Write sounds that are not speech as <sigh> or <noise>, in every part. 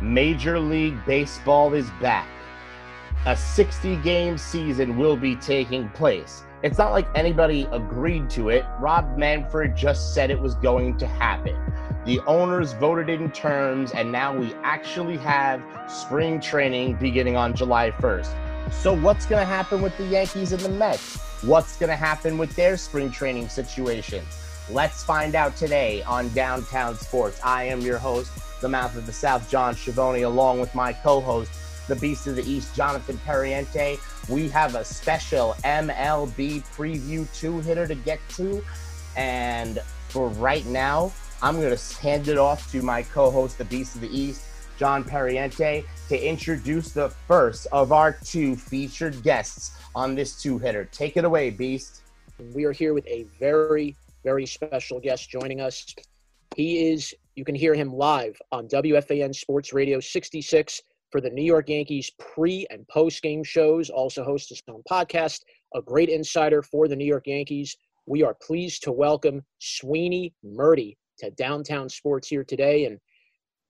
Major League Baseball is back. A 60 game season will be taking place. It's not like anybody agreed to it. Rob Manfred just said it was going to happen. The owners voted in terms, and now we actually have spring training beginning on July 1st. So, what's going to happen with the Yankees and the Mets? What's going to happen with their spring training situation? Let's find out today on Downtown Sports. I am your host, the mouth of the South, John Schiavone, along with my co host, the beast of the East, Jonathan Perriente. We have a special MLB preview two hitter to get to. And for right now, I'm going to hand it off to my co host, the beast of the East, John Perriente, to introduce the first of our two featured guests on this two hitter. Take it away, Beast. We are here with a very, very special guest joining us. He is you can hear him live on WFAN Sports Radio 66 for the New York Yankees pre and post game shows. Also hosts his own podcast, a great insider for the New York Yankees. We are pleased to welcome Sweeny Murti to Downtown Sports here today. And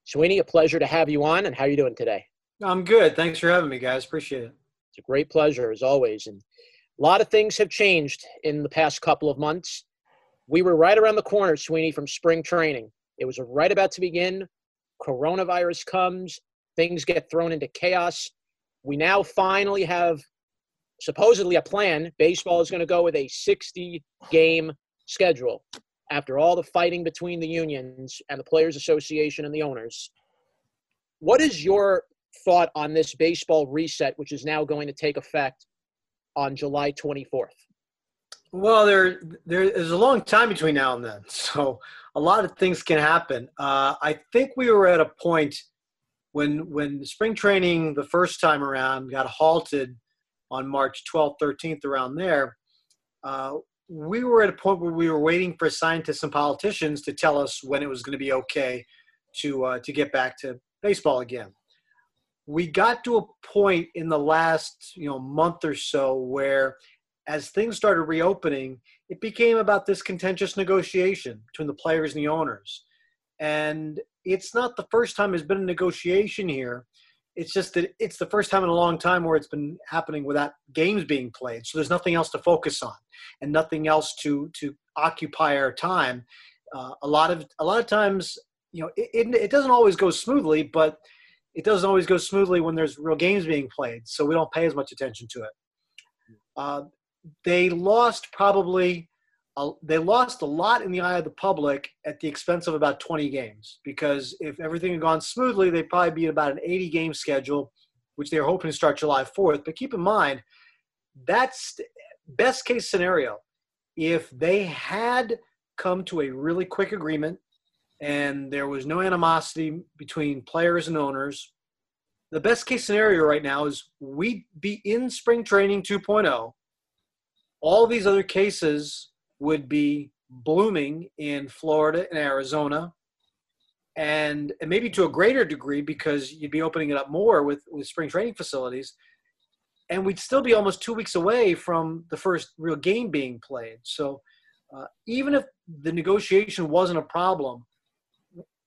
Sweeny, a pleasure to have you on. And how are you doing today? I'm good. Thanks for having me, guys. Appreciate it. It's a great pleasure as always. And a lot of things have changed in the past couple of months. We were right around the corner, Sweeny, from spring training. It was right about to begin. Coronavirus comes, things get thrown into chaos. We now finally have supposedly a plan. Baseball is going to go with a 60 game schedule after all the fighting between the unions and the Players Association and the owners. What is your thought on this baseball reset, which is now going to take effect on July 24th? Well, there there is a long time between now and then, <laughs> so a lot of things can happen. Uh, I think we were at a point when when spring training the first time around got halted on March 12th, 13th, around there. Uh, we were at a point where we were waiting for scientists and politicians to tell us when it was going to be okay to uh, to get back to baseball again. We got to a point in the last you know month or so where as things started reopening, it became about this contentious negotiation between the players and the owners. And it's not the first time there's been a negotiation here. It's just that it's the first time in a long time where it's been happening without games being played. So there's nothing else to focus on and nothing else to to occupy our time. Uh, a lot of a lot of times, you know, it, it, it doesn't always go smoothly, but it doesn't always go smoothly when there's real games being played. So we don't pay as much attention to it. Uh, they lost probably they lost a lot in the eye of the public at the expense of about 20 games because if everything had gone smoothly they'd probably be at about an 80 game schedule which they're hoping to start july 4th but keep in mind that's best case scenario. If they had come to a really quick agreement and there was no animosity between players and owners the best case scenario right now is we'd be in spring training 2.0 all these other cases would be blooming in Florida and Arizona, and, and maybe to a greater degree because you'd be opening it up more with, with spring training facilities. And we'd still be almost two weeks away from the first real game being played. So uh, even if the negotiation wasn't a problem,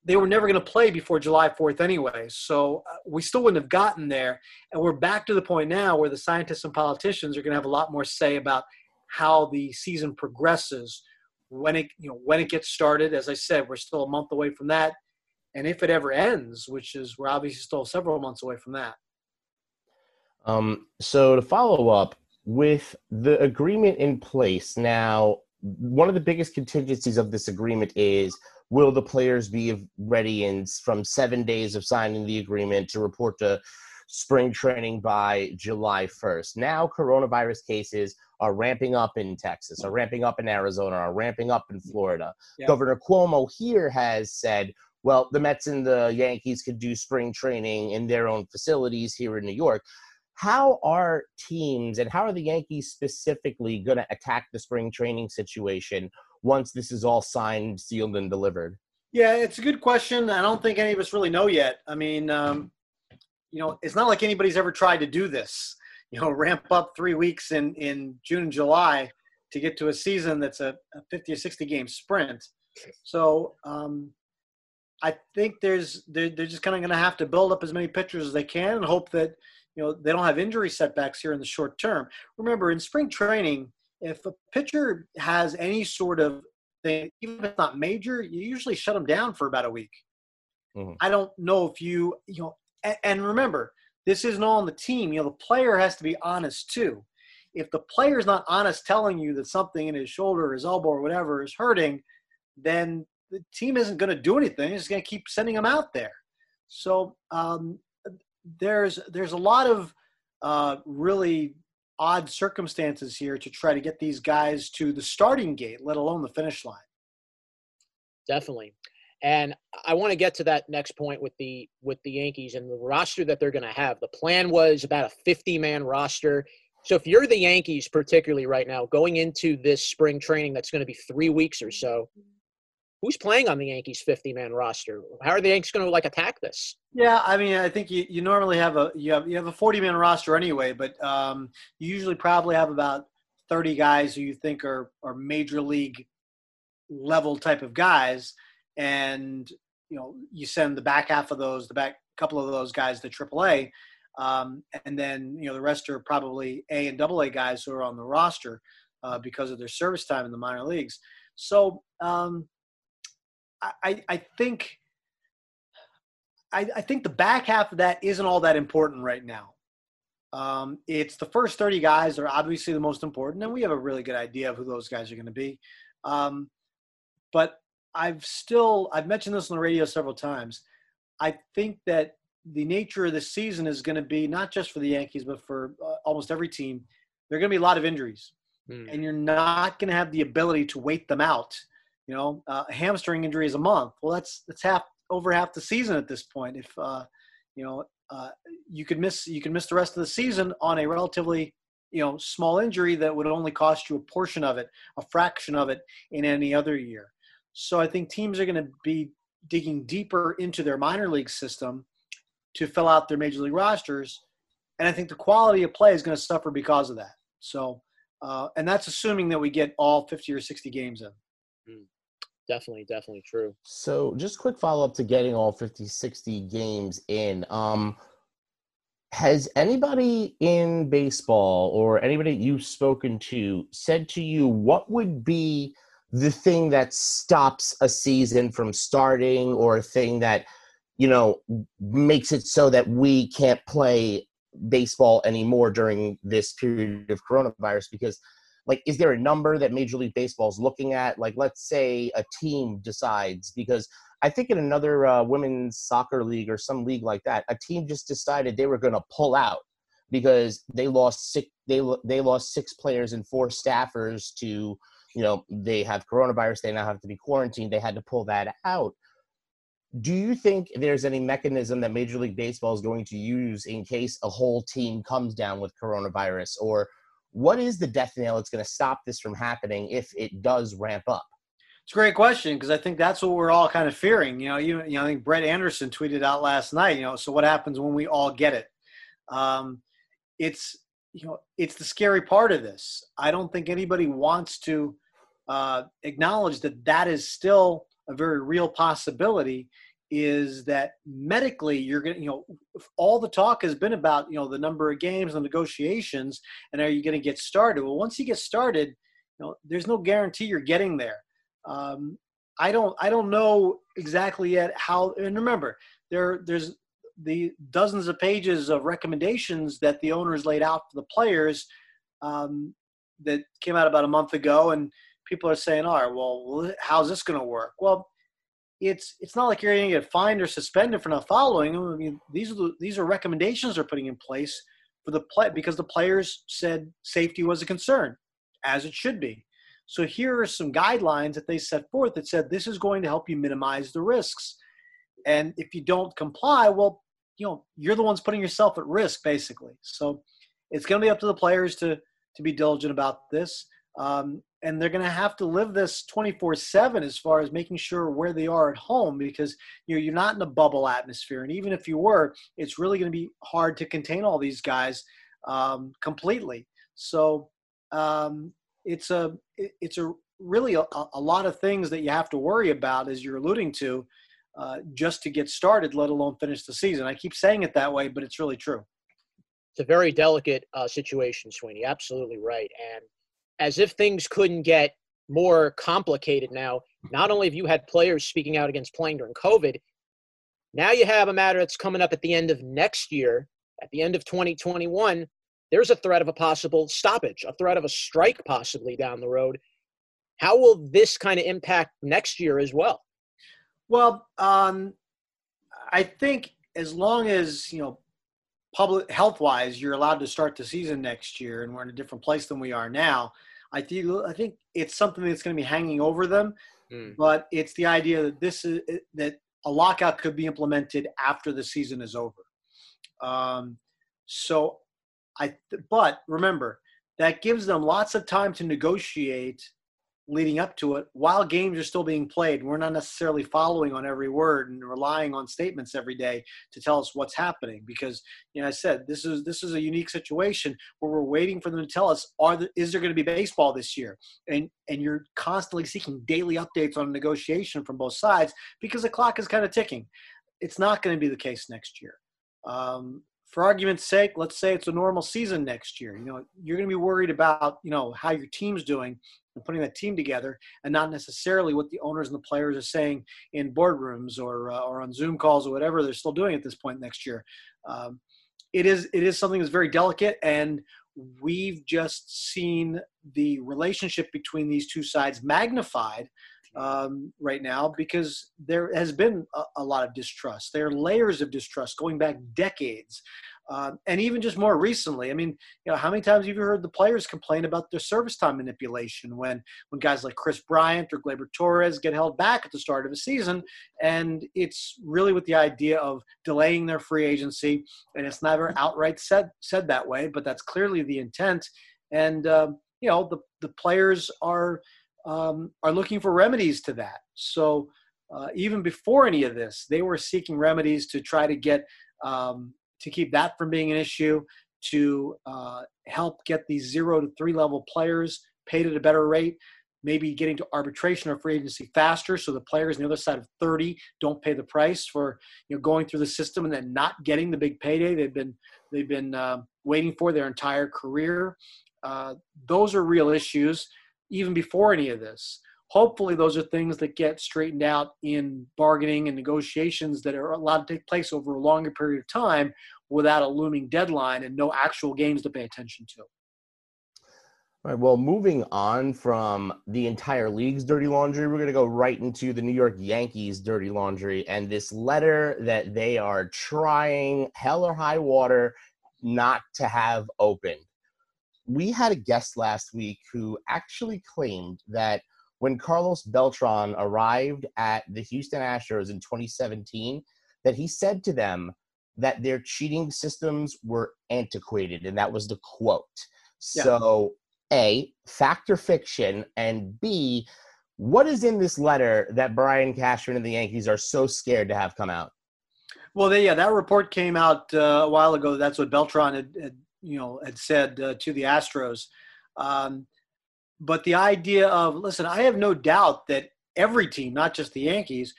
they were never going to play before July 4th anyway. So uh, we still wouldn't have gotten there. And we're back to the point now where the scientists and politicians are going to have a lot more say about how the season progresses when it you know when it gets started. As i said we're still a month away from that. And if it ever ends which is we're obviously still several months away from that. Um, so to follow up with the agreement in place now one of the biggest contingencies of this agreement is will the players be ready in from seven days of signing the agreement to report to spring training by July 1st. Now, coronavirus cases are ramping up in Texas, are ramping up in Arizona, are ramping up in Florida. Yeah. Governor Cuomo here has said, well, the Mets and the Yankees could do spring training in their own facilities here in New York. How are teams and how are the Yankees specifically going to attack the spring training situation once this is all signed, sealed, and delivered? Yeah, it's a good question. I don't think any of us really know yet. I mean, um, you know, it's not like anybody's ever tried to do this. You know, <laughs> ramp up three weeks in in June and July to get to a season that's a, a 50 or 60 game sprint. So um, I think there's they're, they're just kind of going to have to build up as many pitchers as they can and hope that you know they don't have injury setbacks here in the short term. Remember, in spring training, if a pitcher has any sort of thing, even if it's not major, you usually shut them down for about a week. Mm-hmm. I don't know if you you know, and, remember, this isn't all on the team. You know, the player has to be honest too. If the player's not honest telling you that something in his shoulder or his elbow or whatever is hurting, then the team isn't going to do anything. It's going to keep sending them out there. So um, there's there's a lot of uh, really odd circumstances here to try to get these guys to the starting gate, let alone the finish line. Definitely. And I want to get to that next point with the with the Yankees and the roster that they're going to have. The plan was about a 50 man roster. So if you're the Yankees, particularly right now, going into this spring training that's going to be three weeks or so, who's playing on the Yankees 50 man roster? How are the Yankees going to like attack this? Yeah, I mean, I think you, you normally have a you have you have a 40 man roster anyway, but um, you usually probably have about 30 guys who you think are are major league level type of guys, and you know you send the back half of those, the back couple of those guys to AAA, um, and then you know the rest are probably A and Double A guys who are on the roster uh, because of their service time in the minor leagues. So um, I, I think I, I, think the back half of that isn't all that important right now. Um, it's the first 30 guys are obviously the most important, and we have a really good idea of who those guys are going to be. Um, but I've still I've mentioned this on the radio several times. I think that the nature of the season is going to be not just for the Yankees, but for uh, almost every team. There are going to be a lot of injuries, mm. and you're not going to have the ability to wait them out you know, uh, a hamstring injury is a month. Well, that's that's half over half the season at this point. If uh, you know, uh, you could miss you can miss the rest of the season on a relatively you know small injury that would only cost you a portion of it, a fraction of it in any other year. So I think teams are going to be digging deeper into their minor league system to fill out their major league rosters, and I think the quality of play is going to suffer because of that. So, uh, and that's assuming that we get all 50 or 60 games in. Mm definitely definitely true so just quick follow-up to getting all 50 60 games in um has anybody in baseball or anybody you've spoken to said to you what would be the thing that stops a season from starting or a thing that you know makes it so that we can't play baseball anymore during this period of coronavirus because like is there a number that major league baseball is looking at? Like let's say a team decides because i think in another uh, women's soccer league or some league like that a team just decided they were going to pull out because they lost six they they lost six players and four staffers to you know they have coronavirus they now have to be quarantined they had to pull that out do you think there's any mechanism that major league baseball is going to use in case a whole team comes down with coronavirus or what is the death nail that's going to stop this from happening if it does ramp up? It's a great question because I think that's what we're all kind of fearing. You know, you, you know, I think Brett Anderson tweeted out last night. You know, so what happens when we all get it? Um, it's you know, it's the scary part of this. I don't think anybody wants to uh, acknowledge that that is still a very real possibility is that medically you're going to you know all the talk has been about you know the number of games and negotiations and are you going to get started? Well once you get started you know there's no guarantee you're getting there. Um, i don't i don't know exactly yet how and remember there there's the dozens of pages of recommendations that the owners laid out for the players um, that came out about a month ago and people are saying all right well how's this going to work well it's it's not like you're going to get fined or suspended for not following. I mean, these are the, these are recommendations they're putting in place for the play because the players said safety was a concern, as it should be. So here are some guidelines that they set forth that said this is going to help you minimize the risks. And if you don't comply, well, you know, you're the ones putting yourself at risk, basically. So it's going to be up to the players to to be diligent about this. Um, and they're going to have to live this 24 7 as far as making sure where they are at home because you know, you're not in a bubble atmosphere and even if you were it's really going to be hard to contain all these guys um, completely so um, it's a it's a really a, a, lot of things that you have to worry about as you're alluding to uh, just to get started, let alone finish the season. I keep saying it that way, but it's really true. It's a very delicate uh, situation, Sweeny. Absolutely right. And as if things couldn't get more complicated now, not only have you had players speaking out against playing during COVID, now you have a matter that's coming up at the end of next year, at the end of 2021. There's a threat of a possible stoppage, a threat of a strike possibly down the road. How will this kind of impact next year as well? Well, um, I think as long as you know, public health wise, you're allowed to start the season next year, and we're in a different place than we are now. I think I think it's something that's going to be hanging over them, mm. but it's the idea that this is that a lockout could be implemented after the season is over. Um, so, I but remember that gives them lots of time to negotiate leading up to it while games are still being played. We're not necessarily following on every word and relying on statements every day to tell us what's happening because you know I said this is this is a unique situation where we're waiting for them to tell us are there, is there going to be baseball this year and and you're constantly seeking daily updates on negotiation from both sides because the clock is kind of ticking. It's not going to be the case next year. Um, for argument's sake, let's say it's a normal season next year. You know, you're going to be worried about, you know, how your team's doing and putting that team together, and not necessarily what the owners and the players are saying in boardrooms or uh, or on Zoom calls or whatever they're still doing at this point next year. Um, it is it is something that's very delicate, and we've just seen the relationship between these two sides magnified um, right now because there has been a, a, lot of distrust. There are layers of distrust going back decades. Um, and even just more recently, I mean, you know, how many times have you heard the players complain about their service time manipulation when when guys like Kris Bryant or Gleyber Torres get held back at the start of a season, and it's really with the idea of delaying their free agency, and it's never outright said said that way, but that's clearly the intent, and um, you know, the the players are um, are looking for remedies to that. So. Uh, even before any of this, they were seeking remedies to try to get um, to keep that from being an issue, to uh, help get these zero to three level players paid at a better rate, maybe getting to arbitration or free agency faster so the players on the other side of 30 don't pay the price for you know going through the system and then not getting the big payday they've been they've been uh, waiting for their entire career. Uh, those are real issues even before any of this. Hopefully those are things that get straightened out in bargaining and negotiations that are allowed to take place over a longer period of time without a looming deadline and no actual games to pay attention to. All right. Well, moving on from the entire league's dirty laundry, we're going to go right into the New York Yankees' dirty laundry and this letter that they are trying hell or high water not to have opened. We had a guest last week who actually claimed that when Carlos Beltran arrived at the Houston Astros in 2017 that he said to them that their cheating systems were antiquated, and that was the quote. Yeah. So, A, fact or fiction, and B, what is in this letter that Brian Cashman and the Yankees are so scared to have come out? Well, they, yeah, that report came out uh, a while ago. That's what Beltran had, had you know, had said uh, to the Astros. Um, but the idea of listen, I have no doubt that every team, not just the Yankees,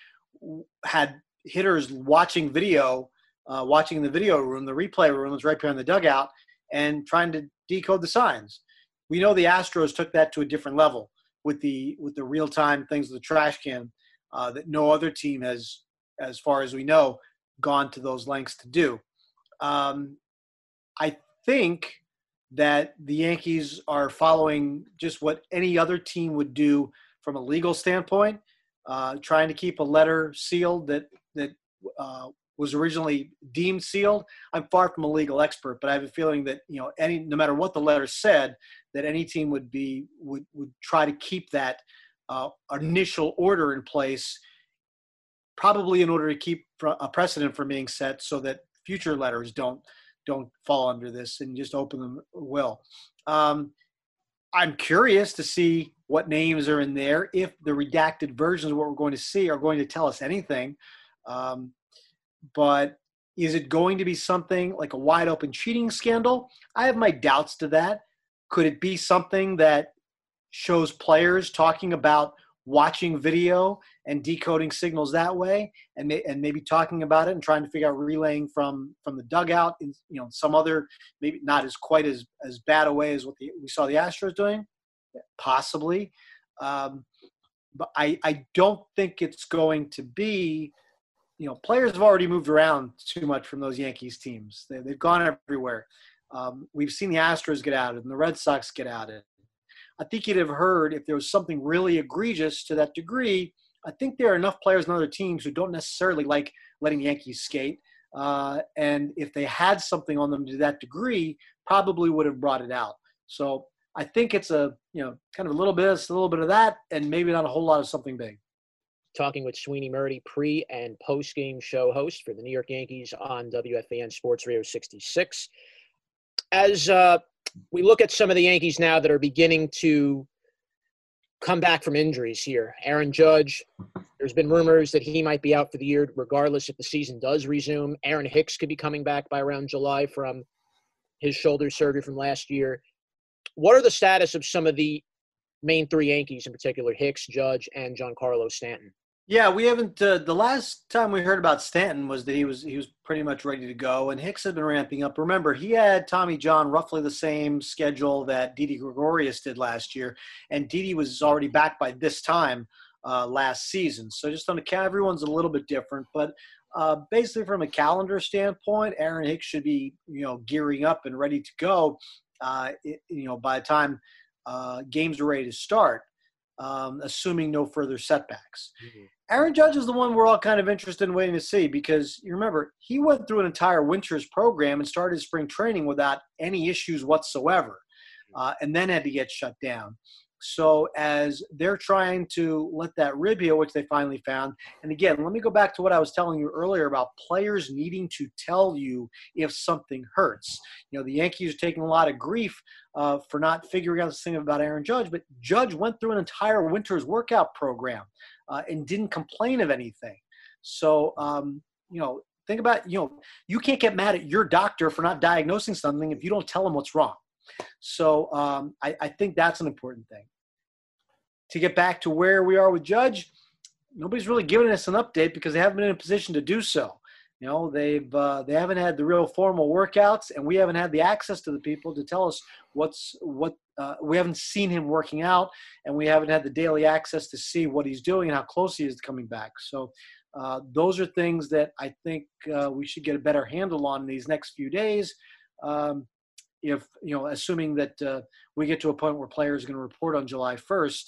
had hitters watching video, uh, watching the video room, the replay room was right behind the dugout, and trying to decode the signs. We know the Astros took that to a different level with the with the real time things with the trash can uh, that no other team has, as far as we know, gone to those lengths to do. Um, I think that the Yankees are following just what any other team would do from a legal standpoint, uh, trying to keep a letter sealed that that uh, was originally deemed sealed. I'm far from a legal expert, but I have a feeling that you know any no matter what the letter said, that any team would be would would try to keep that uh, initial order in place, probably in order to keep a precedent from being set, so that future letters don't don't fall under this and just open them well. Um, I'm curious to see what names are in there. If the redacted versions of what we're going to see are going to tell us anything, um, but is it going to be something like a wide open cheating scandal? I have my doubts to that. Could it be something that shows players talking about watching video and decoding signals that way, and may, and maybe talking about it and trying to figure out relaying from from the dugout in you know some other maybe not as quite as as bad a way as what the, we saw the Astros doing, possibly. Um, but I I don't think it's going to be. You know, players have already moved around too much from those Yankees teams. They, they've gone everywhere. Um, we've seen the Astros get out and the Red Sox get out it. I think you'd have heard if there was something really egregious to that degree. I think there are enough players in other teams who don't necessarily like letting Yankees skate. Uh, and if they had something on them to that degree, probably would have brought it out. So I think it's a you know kind of a little bit, a little bit of that, and maybe not a whole lot of something big. Talking with Sweeny Murti, pre and post game show host for the New York Yankees on WFAN Sports Radio 66. As uh, we look at some of the Yankees now that are beginning to come back from injuries here. Aaron Judge, there's been rumors that he might be out for the year, regardless if the season does resume. Aaron Hicks could be coming back by around July from his shoulder surgery from last year. What are the status of some of the main three Yankees in particular, Hicks, Judge, and Giancarlo Stanton? Yeah, we haven't. Uh, the last time we heard about Stanton was that he was he was pretty much ready to go, and Hicks had been ramping up. Remember, he had Tommy John roughly the same schedule that Didi Gregorius did last year, and Didi was already back by this time uh, last season. So just on the count, everyone's a little bit different, but uh, basically from a calendar standpoint, Aaron Hicks should be you know gearing up and ready to go. Uh, it, you know by the time uh, games are ready to start um, assuming no further setbacks. Mm-hmm. Aaron Judge is the one we're all kind of interested in waiting to see because you remember he went through an entire winter's program and started spring training without any issues whatsoever, mm-hmm. uh, and then had to get shut down. So as they're trying to let that rib heal, which they finally found, and again, let me go back to what I was telling you earlier about players needing to tell you if something hurts. You know, the Yankees are taking a lot of grief uh, for not figuring out this thing about Aaron Judge, but Judge went through an entire winter's workout program uh, and didn't complain of anything. So, um, you know, think about, you know, you can't get mad at your doctor for not diagnosing something if you don't tell them what's wrong. So um, I, I, think that's an important thing to get back to where we are with Judge, nobody's really given us an update because they haven't been in a position to do so. You know, they've uh, they haven't had the real formal workouts, and we haven't had the access to the people to tell us what's what. Uh, we haven't seen him working out, and we haven't had the daily access to see what he's doing and how close he is to coming back. So, uh, those are things that I think uh, we should get a better handle on in these next few days. Um, if you know, assuming that uh, we get to a point where players are going to report on July 1st,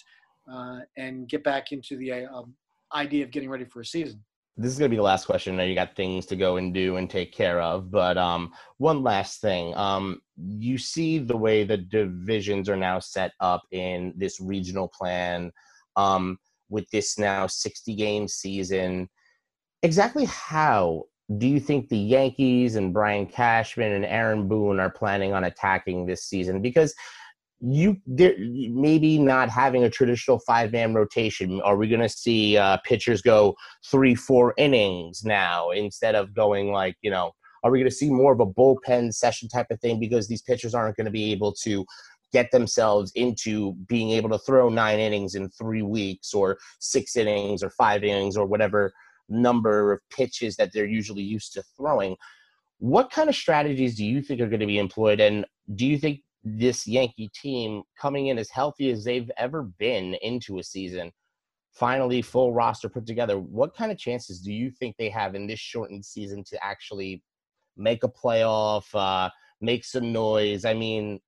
uh, and get back into the um, idea of getting ready for a season. This is going to be the last question. I know you got things to go and do and take care of, but um, one last thing. Um, you see the way the divisions are now set up in this regional plan um, with this now 60 game season. Exactly how do you think the Yankees and Brian Cashman and Aaron Boone are planning on attacking this season? Because you there, maybe not having a traditional five man rotation. Are we going to see uh, pitchers go three, four innings now instead of going like you know? Are we going to see more of a bullpen session type of thing because these pitchers aren't going to be able to get themselves into being able to throw nine innings in three weeks or six innings or five innings or whatever number of pitches that they're usually used to throwing. What kind of strategies do you think are going to be employed? And do you think this Yankee team coming in as healthy as they've ever been into a season, finally full roster put together. What kind of chances do you think they have in this shortened season to actually make a playoff, uh, make some noise? I mean,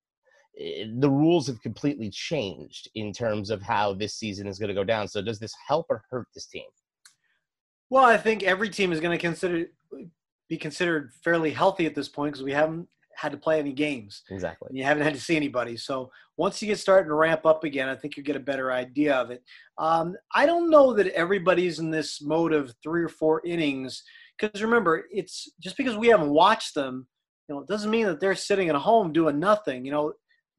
eh, the rules have completely changed in terms of how this season is going to go down. So, does this help or hurt this team? Well, I think every team is going to consider be considered fairly healthy at this point because we haven't had to play any games. Exactly. You haven't had to see anybody. So once you get starting to ramp up again, I think you get a better idea of it. Um, I don't know that everybody's in this mode of three or four innings because remember, it's just because we haven't watched them, you know, it doesn't mean that they're sitting at home doing nothing. You know,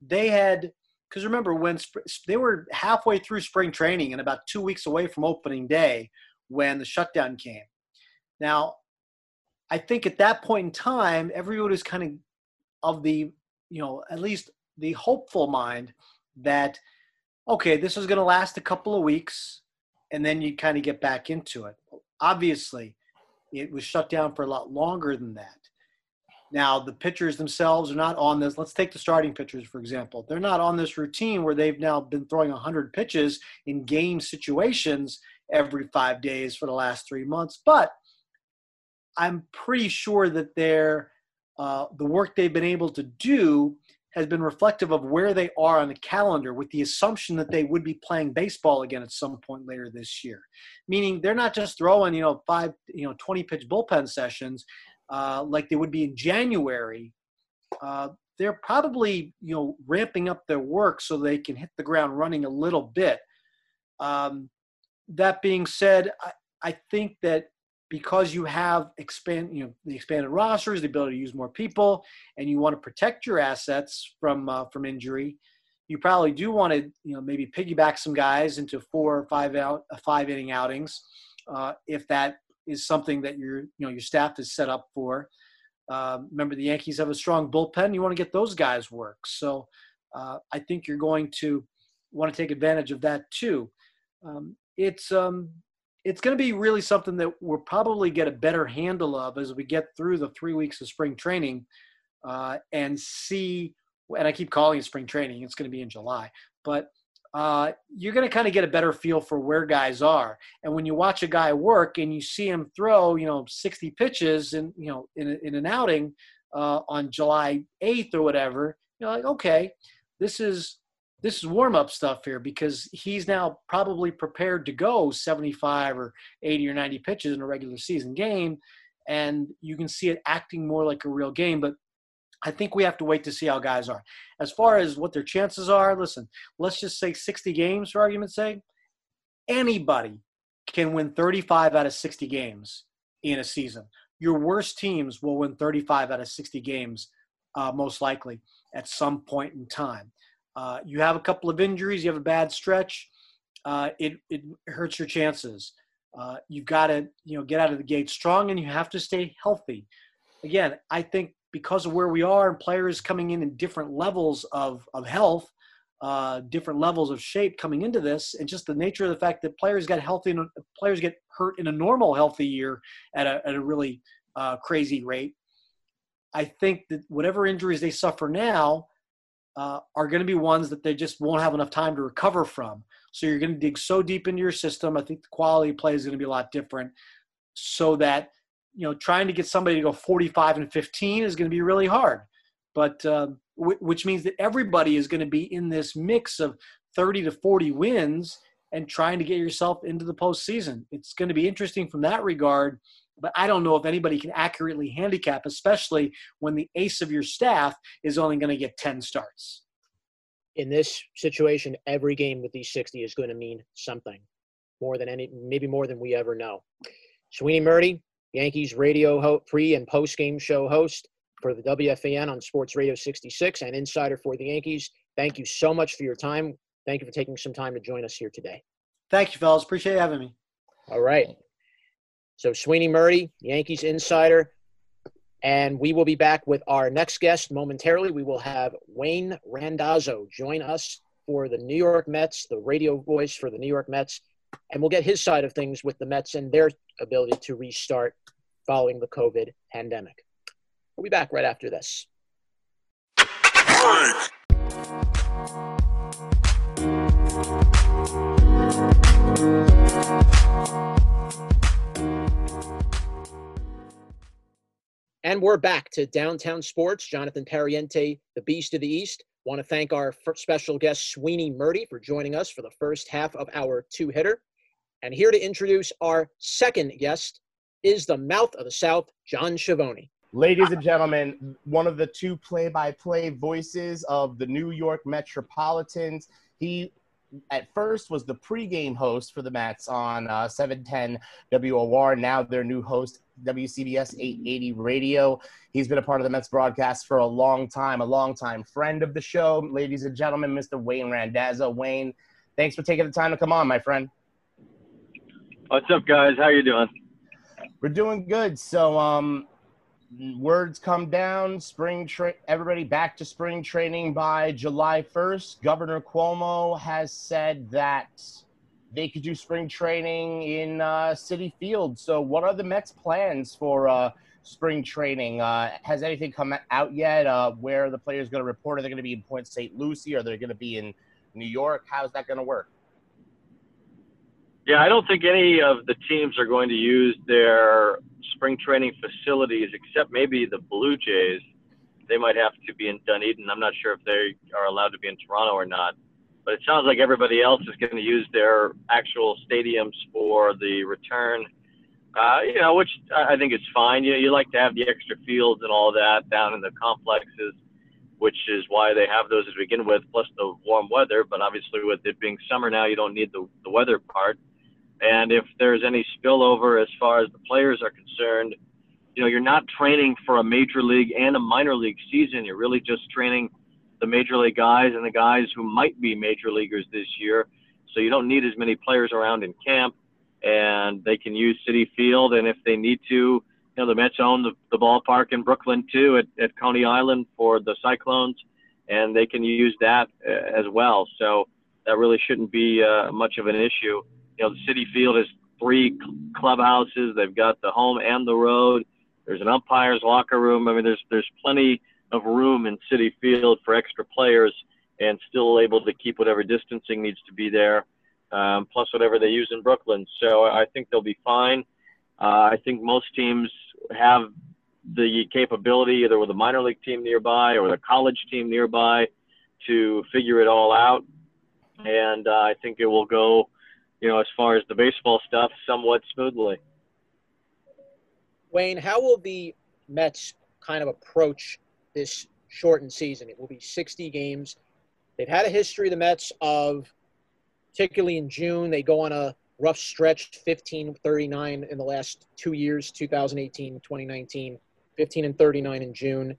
they had because remember when sp- they were halfway through spring training and about two weeks away from opening day when the shutdown came. Now, I think at that point in time, everybody was kind of of the you know at least the hopeful mind that okay this is going to last a couple of weeks and then you kind of get back into it. Obviously, it was shut down for a lot longer than that. Now, the pitchers themselves are not on this. Let's take the starting pitchers, for example. They're not on this routine where they've now been throwing 100 pitches in game situations every five days for the last three months. But I'm pretty sure that they're, uh, the work they've been able to do has been reflective of where they are on the calendar with the assumption that they would be playing baseball again at some point later this year. Meaning they're not just throwing you know five you know 20 pitch bullpen sessions uh, like they would be in january. Uh, they're probably you know ramping up their work so they can hit the ground running a little bit. Um, that being said I, I think that because you have expand you know the expanded rosters the ability to use more people and you want to protect your assets from uh, from injury you probably do want to you know maybe piggyback some guys into four or five out uh, five inning outings uh, if that is something that your you know your staff is set up for. Uh, remember the yankees have a strong bullpen you want to get those guys work. So uh, i think you're going to want to take advantage of that too. Um, it's um, it's going to be really something that we'll probably get a better handle of as we get through the three weeks of spring training uh, and see. And I keep calling it spring training. It's going to be in July, but uh, you're going to kind of get a better feel for where guys are. And when you watch a guy work and you see him throw, you know, 60 pitches in, you know, in, in an outing uh, on July 8th or whatever, you're like, okay, this is this is warm up stuff here because he's now probably prepared to go 75 or 80 or 90 pitches in a regular season game. And you can see it acting more like a real game. But I think we have to wait to see how guys are. As far as what their chances are, listen, let's just say 60 games for argument's sake. Anybody can win 35 out of 60 games in a season. Your worst teams will win 35 out of 60 games, uh, most likely, at some point in time. Uh, you have a couple of injuries, you have a bad stretch, uh, it, it hurts your chances. Uh, you've got to you know get out of the gate strong, and you have to stay healthy. Again, I think because of where we are and players coming in in different levels of of health, uh, different levels of shape coming into this, and just the nature of the fact that players get healthy players get hurt in a normal healthy year at a at a really uh, crazy rate. I think that whatever injuries they suffer now uh, are going to be ones that they just won't have enough time to recover from. So you're going to dig so deep into your system. I think the quality of play is going to be a lot different. So that you know, trying to get somebody to go 45 and 15 is going to be really hard. But uh, w- which means that everybody is going to be in this mix of 30 to 40 wins and trying to get yourself into the postseason. It's going to be interesting from that regard but I don't know if anybody can accurately handicap, especially when the ace of your staff is only going to get 10 starts. In this situation, every game with these 60 is going to mean something more than any, maybe more than we ever know. Sweeny Murti, Yankees radio ho- pre and post game show host for the WFAN on Sports Radio 66 and insider for the Yankees. Thank you so much for your time. Thank you for taking some time to join us here today. Thank you, fellas. Appreciate having me. All right. So Sweeny Murti, Yankees insider. And we will be back with our next guest momentarily. We will have Wayne Randazzo join us for the New York Mets, the radio voice for the New York Mets. And we'll get his side of things with the Mets and their ability to restart following the COVID pandemic. We'll be back right after this. And we're back to Downtown Sports. Jonathan Pariente, the Beast of the East. Want to thank our special guest, Sweeny Murti, for joining us for the first half of our two hitter. And here to introduce our second guest is the mouth of the South, John Schiavone. Ladies and gentlemen, one of the two play by play voices of the New York Metropolitans. He at first was the pregame host for the Mets on uh, 710 WOR. Now their new host, WCBS 880 Radio. He's been a part of the Mets broadcast for a long time, a long time friend of the show. Ladies and gentlemen, Mr. Wayne Randazzo. Wayne, thanks for taking the time to come on, my friend. What's up, guys? How you doing? We're doing good. So, um, words come down spring tra- everybody back to spring training by july 1st governor cuomo has said that they could do spring training in uh, Citi Field. So, what are the Mets' plans for uh, spring training? Uh, has anything come out yet? Uh, where are the players going to report? Are they going to be in Port St. Lucie? Are they going to be in New York? How's that going to work? Yeah, I don't think any of the teams are going to use their spring training facilities except maybe the Blue Jays. They might have to be in Dunedin. I'm not sure if they are allowed to be in Toronto or not but it sounds like everybody else is going to use their actual stadiums for the return. Uh, you know, which I think is fine. You know, you like to have the extra fields and all that down in the complexes, which is why they have those to begin with, plus the warm weather. But obviously, with it being summer now, you don't need the, the weather part. And if there's any spillover as far as the players are concerned, you know, you're not training for a major league and a minor league season. You're really just training the major league guys and the guys who might be major leaguers this year. So you don't need as many players around in camp, and they can use Citi Field. And if they need to, you know, the Mets own the, the ballpark in Brooklyn too at, at Coney Island for the Cyclones, and they can use that uh, as well. So that really shouldn't be uh, much of an issue. You know, the Citi Field has three clubhouses. They've got the home and the road. There's an umpire's locker room. I mean, there's there's plenty of room in Citi Field for extra players and still able to keep whatever distancing needs to be there, um, plus whatever they use in Brooklyn. So I think they'll be fine. Uh, I think most teams have the capability, either with a minor league team nearby or a college team nearby, to figure it all out. And uh, I think it will go, you know, as far as the baseball stuff, somewhat smoothly. Wayne, how will the Mets kind of approach this shortened season. It will be 60 games. They've had a history, the Mets, of particularly in June, they go on a rough stretch 15 39 in the last two years 2018 2019 15 and 39 in june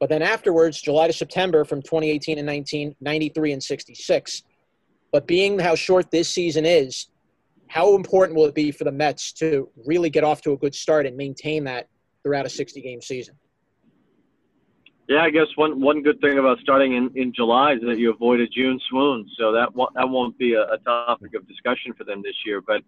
but then afterwards july to september from 2018 and 19 93 and 66 but being how short this season is how important will it be for the mets to really get off to a good start and maintain that throughout a 60 game season yeah, I guess one one good thing about starting in, in July is that you avoid a June swoon, so that that won't be a, a topic of discussion for them this year. But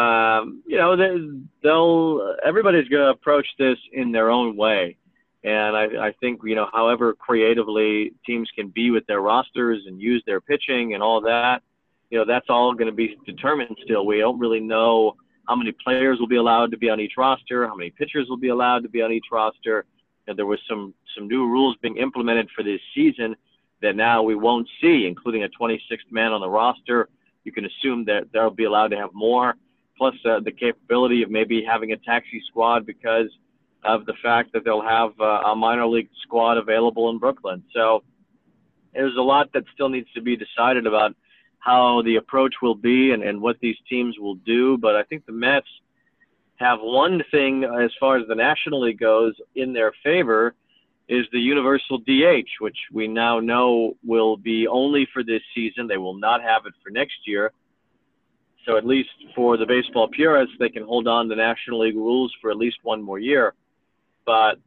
um, you know, they, they'll everybody's going to approach this in their own way, and I, I think you know, however creatively teams can be with their rosters and use their pitching and all that, you know, that's all going to be determined. Still, we don't really know how many players will be allowed to be on each roster, how many pitchers will be allowed to be on each roster And there was some some new rules being implemented for this season that now we won't see, including a 26th man on the roster. You can assume that they'll be allowed to have more, plus uh, the capability of maybe having a taxi squad because of the fact that they'll have uh, a minor league squad available in Brooklyn. So there's a lot that still needs to be decided about how the approach will be and, and what these teams will do. But I think the Mets – have one thing as far as the National League goes in their favor is the universal DH, which we now know will be only for this season. They will not have it for next year. So at least for the baseball purists, they can hold on to National League rules for at least one more year. But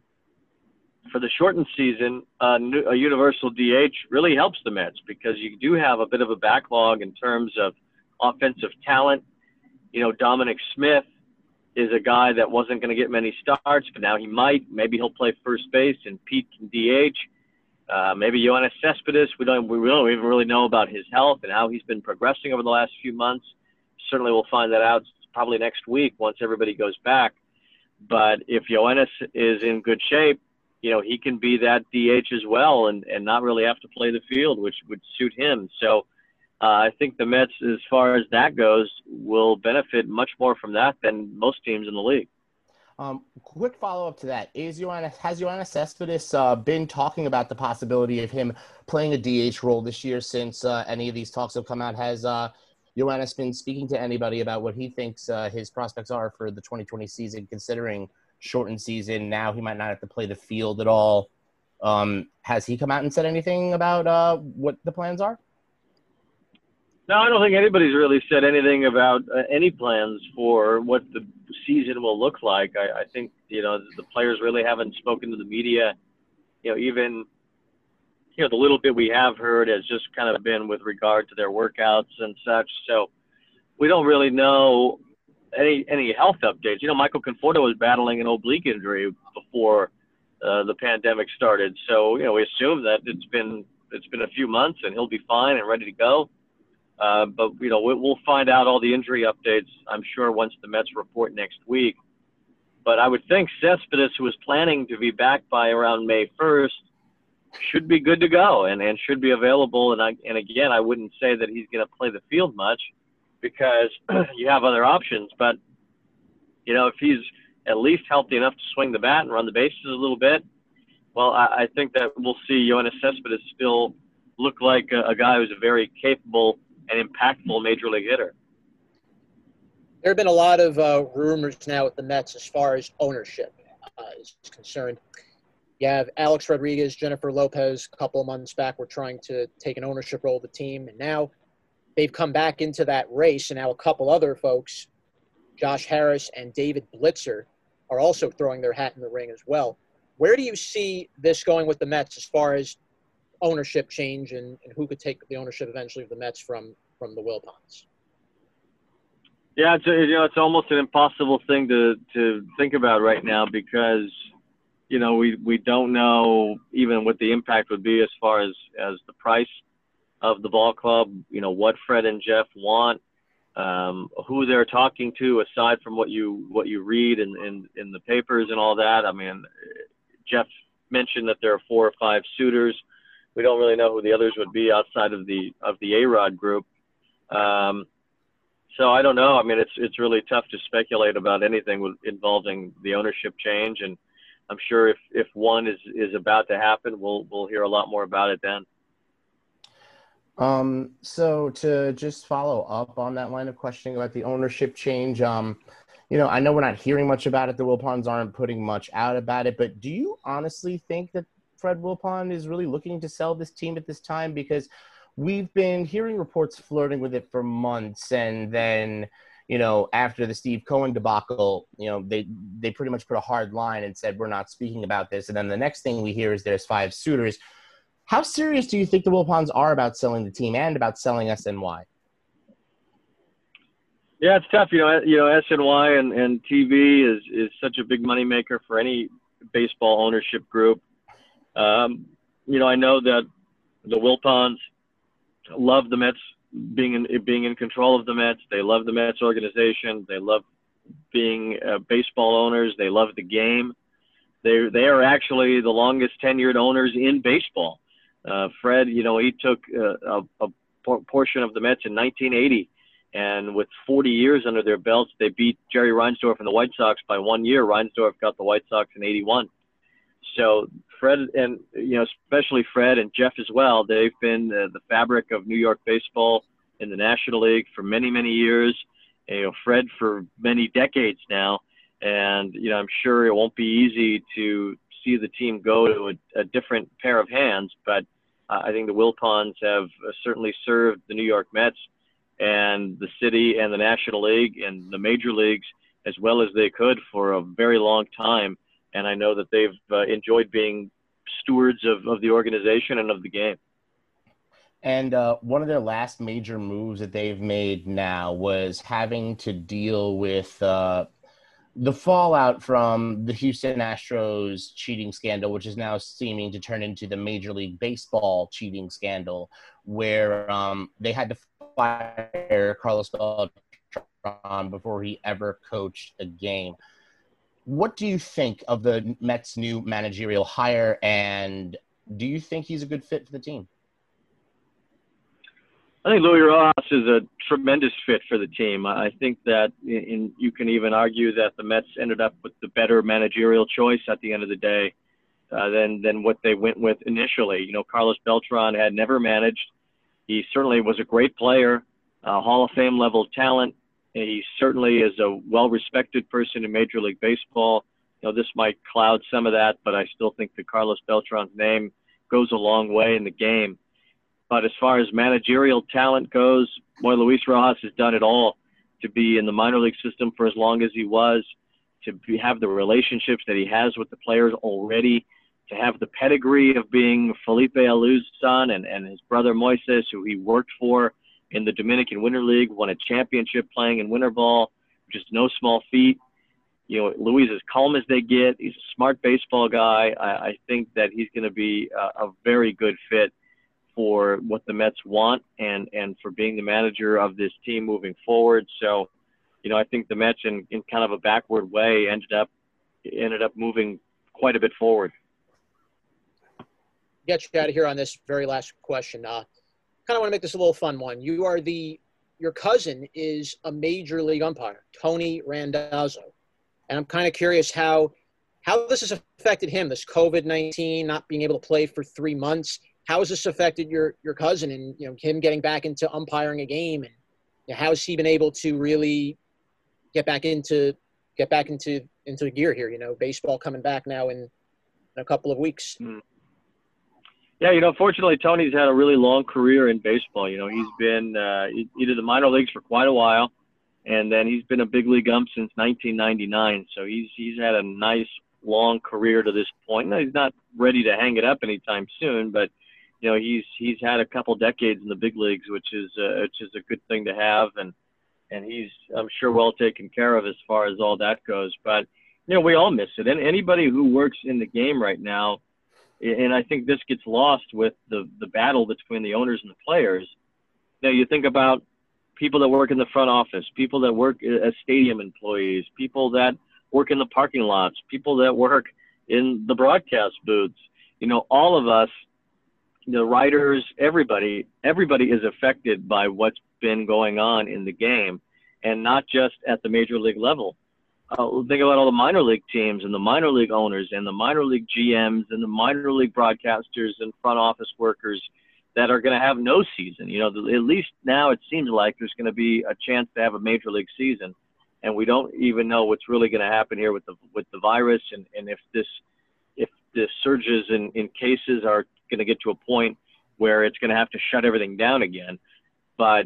for the shortened season, uh, a universal DH really helps the Mets because you do have a bit of a backlog in terms of offensive talent. You know, Dominic Smith is a guy that wasn't going to get many starts, but now he might. Maybe he'll play first base and Pete can DH. Uh, maybe Yoenis Cespedes. We don't we don't even really know about his health and how he's been progressing over the last few months. Certainly, we'll find that out probably next week once everybody goes back. But if Yoenis is in good shape, you know he can be that DH as well and and not really have to play the field, which would suit him. So uh, I think the Mets, as far as that goes, will benefit much more from that than most teams in the league. Um, quick follow up to that: Is Yoenis has Yoenis Cespedes uh, been talking about the possibility of him playing a DH role this year? Since uh, any of these talks have come out, has Yoenis been speaking to anybody about what he thinks uh, his prospects are for the 2020 season, considering shortened season? Now he might not have to play the field at all. Um, has he come out and said anything about uh, what the plans are? No, I don't think anybody's really said anything about uh, any plans for what the season will look like. I, I think you know the players really haven't spoken to the media. You know, even you know the little bit we have heard has just kind of been with regard to their workouts and such. So we don't really know any any health updates. You know, Michael Conforto was battling an oblique injury before uh, the pandemic started, so you know we assume that it's been it's been a few months and he'll be fine and ready to go. Uh, but you know we'll find out all the injury updates. I'm sure once the Mets report next week. But I would think Cespedes, who was planning to be back by around May 1st, should be good to go and, and should be available. And I, and again, I wouldn't say that he's going to play the field much because <clears throat> you have other options. But you know, if he's at least healthy enough to swing the bat and run the bases a little bit, well, I, I think that we'll see Yoenis Cespedes still look like a, a guy who's a very capable and impactful major league hitter. There have been a lot of uh, rumors now with the Mets as far as ownership uh, is concerned. You have Alex Rodriguez, Jennifer Lopez, a couple of months back were trying to take an ownership role of the team, and now they've come back into that race, and now a couple other folks, Josh Harris and David Blitzer, are also throwing their hat in the ring as well. Where do you see this going with the Mets as far as ownership change and, and who could take the ownership eventually of the Mets from from the Wilpons? Yeah, it's you know it's almost an impossible thing to to think about right now because you know we we don't know even what the impact would be as far as as the price of the ball club. You know what Fred and Jeff want, um, who they're talking to, aside from what you what you read in, in in the papers and all that. I mean, Jeff mentioned that there are four or five suitors. We don't really know who the others would be outside of the of the A Rod group. Um, so I don't know. I mean, it's it's really tough to speculate about anything with, involving the ownership change, and I'm sure if if one is is about to happen, we'll we'll hear a lot more about it then. Um, so to just follow up on that line of questioning about the ownership change, um, you know, I know we're not hearing much about it. The Wilpons aren't putting much out about it, but do you honestly think that Fred Wilpon is really looking to sell this team at this time? Because we've been hearing reports flirting with it for months, and then you know after the Steve Cohen debacle, you know they they pretty much put a hard line and said we're not speaking about this, and then the next thing we hear is there's five suitors. How serious do you think the Wilpons are about selling the team and about selling SNY? Yeah, it's tough. You know, you know, SNY and, and TV is is such a big moneymaker for any baseball ownership group. Um, you know, I know that the Wilpons love the Mets being in being in control of the Mets. They love the Mets organization. They love being uh, baseball owners. They love the game. They they are actually the longest tenured owners in baseball. Uh, Fred, you know, he took uh, a, a portion of the Mets in 1980, and with 40 years under their belts, they beat Jerry Reinsdorf and the White Sox by one year. Reinsdorf got the White Sox in 81. So Fred and you know especially Fred and Jeff as well. They've been uh, the fabric of New York baseball in the National League for many many years. You know Fred for many decades now, and you know I'm sure it won't be easy to see the team go to a, a different pair of hands. But uh, I think the Wilpons have uh, certainly served the New York Mets and the city and the National League and the major leagues as well as they could for a very long time and I know that they've uh, enjoyed being stewards of, of the organization and of the game. And uh, one of their last major moves that they've made now was having to deal with uh, the fallout from the Houston Astros cheating scandal, which is now seeming to turn into the Major League Baseball cheating scandal, where um, they had to fire Carlos Beltran before he ever coached a game what do you think of the Mets' new managerial hire, and do you think he's a good fit for the team? I think Luis Rojas is a tremendous fit for the team. I think that in, you can even argue that the Mets ended up with the better managerial choice at the end of the day uh, than than what they went with initially. You know, Carlos Beltran had never managed. He certainly was a great player, a Hall of Fame level talent. He certainly is a well-respected person in Major League Baseball. You know, this might cloud some of that, but I still think that Carlos Beltran's name goes a long way in the game. But as far as managerial talent goes, boy, Luis Rojas has done it all to be in the minor league system for as long as he was, to be, have the relationships that he has with the players already, to have the pedigree of being Felipe Alou's son and, and his brother Moises, who he worked for in the Dominican Winter League, won a championship playing in winter ball, just no small feat. You know, Luis is calm as they get. He's a smart baseball guy. I, I think that he's going to be a, a very good fit for what the Mets want and and for being the manager of this team moving forward. So, you know, I think the Mets in, in kind of a backward way ended up ended up moving quite a bit forward. Get you out of here on this very last question. Uh, kind of want to make this a little fun one. You are the your cousin is a major league umpire, Tony Randazzo, and I'm kind of curious how how this has affected him. This COVID nineteen, not being able to play for three months. How has this affected your your cousin and you know him getting back into umpiring a game and you know, how has he been able to really get back into get back into into gear here? You know, baseball coming back now in, in a couple of weeks. Mm. Yeah, you know, fortunately, Tony's had a really long career in baseball. You know, he's been uh, either the minor leagues for quite a while, and then he's been a big league ump since 1999. So he's he's had a nice long career to this point. Now, he's not ready to hang it up anytime soon, but you know, he's he's had a couple decades in the big leagues, which is uh, which is a good thing to have, and and he's I'm sure well taken care of as far as all that goes. But you know, we all miss it, and anybody who works in the game right now and I think this gets lost with the the battle between the owners and the players. Now you think about people that work in the front office, people that work as stadium employees, people that work in the parking lots, people that work in the broadcast booths. You know, all of us, the writers, everybody, everybody is affected by what's been going on in the game, and not just at the major league level uh, think about all the minor league teams and the minor league owners and the minor league GMs and the minor league broadcasters and front office workers that are going to have no season. You know, at least now it seems like there's going to be a chance to have a major league season, and we don't even know what's really going to happen here with the with the virus and and if this if the surges in in cases are going to get to a point where it's going to have to shut everything down again. But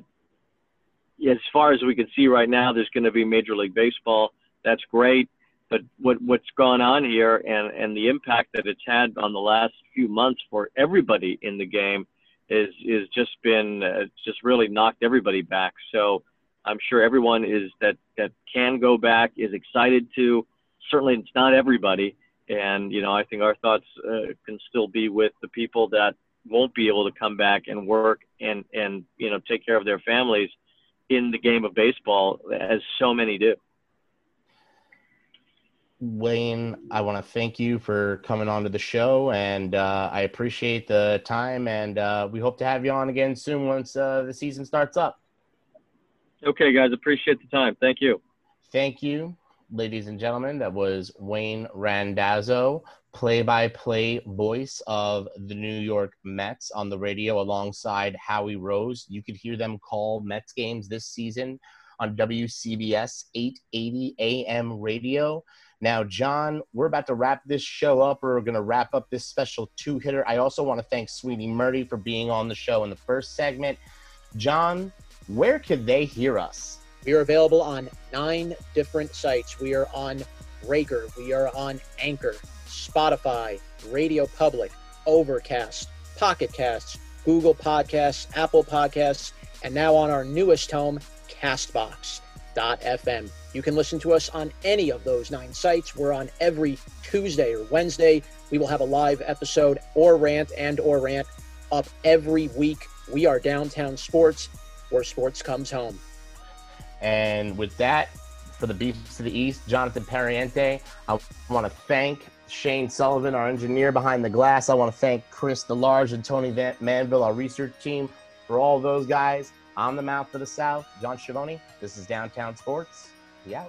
as far as we can see right now, there's going to be Major League Baseball that's great. But what what's gone on here and and the impact that it's had on the last few months for everybody in the game is is just been uh, just really knocked everybody back. So I'm sure everyone is that that can go back is excited to. Certainly, it's not everybody, and you know I think our thoughts uh, can still be with the people that won't be able to come back and work and and you know take care of their families in the game of baseball as so many do. Wayne, I want to thank you for coming on to the show, and uh, I appreciate the time. And uh, we hope to have you on again soon once uh, the season starts up. Okay, guys, appreciate the time. Thank you. Thank you, ladies and gentlemen. That was Wayne Randazzo, play-by-play voice of the New York Mets on the radio, alongside Howie Rose. You could hear them call Mets games this season on WCBS 880 AM radio. Now, John, we're about to wrap this show up. We're going to wrap up this special two hitter. I also want to thank Sweeny Murti for being on the show in the first segment. John, where could they hear us? We are available on nine different sites. We are on Breaker, we are on Anchor, Spotify, Radio Public, Overcast, Pocket Casts, Google Podcasts, Apple Podcasts, and now on our newest home, Castbox.fm. You can listen to us on any of those nine sites. We're on every Tuesday or Wednesday. We will have a live episode or rant and or rant up every week. We are downtown sports where sports comes home. And with that, for the Beefs to the East, Jonathan Pariente, I want to thank Shane Sullivan, our engineer behind the glass. I want to thank Chris DeLarge and Tony Manville, our research team, for all those guys. I'm the mouth of the South, John Schiavone. This is Downtown Sports. Yeah.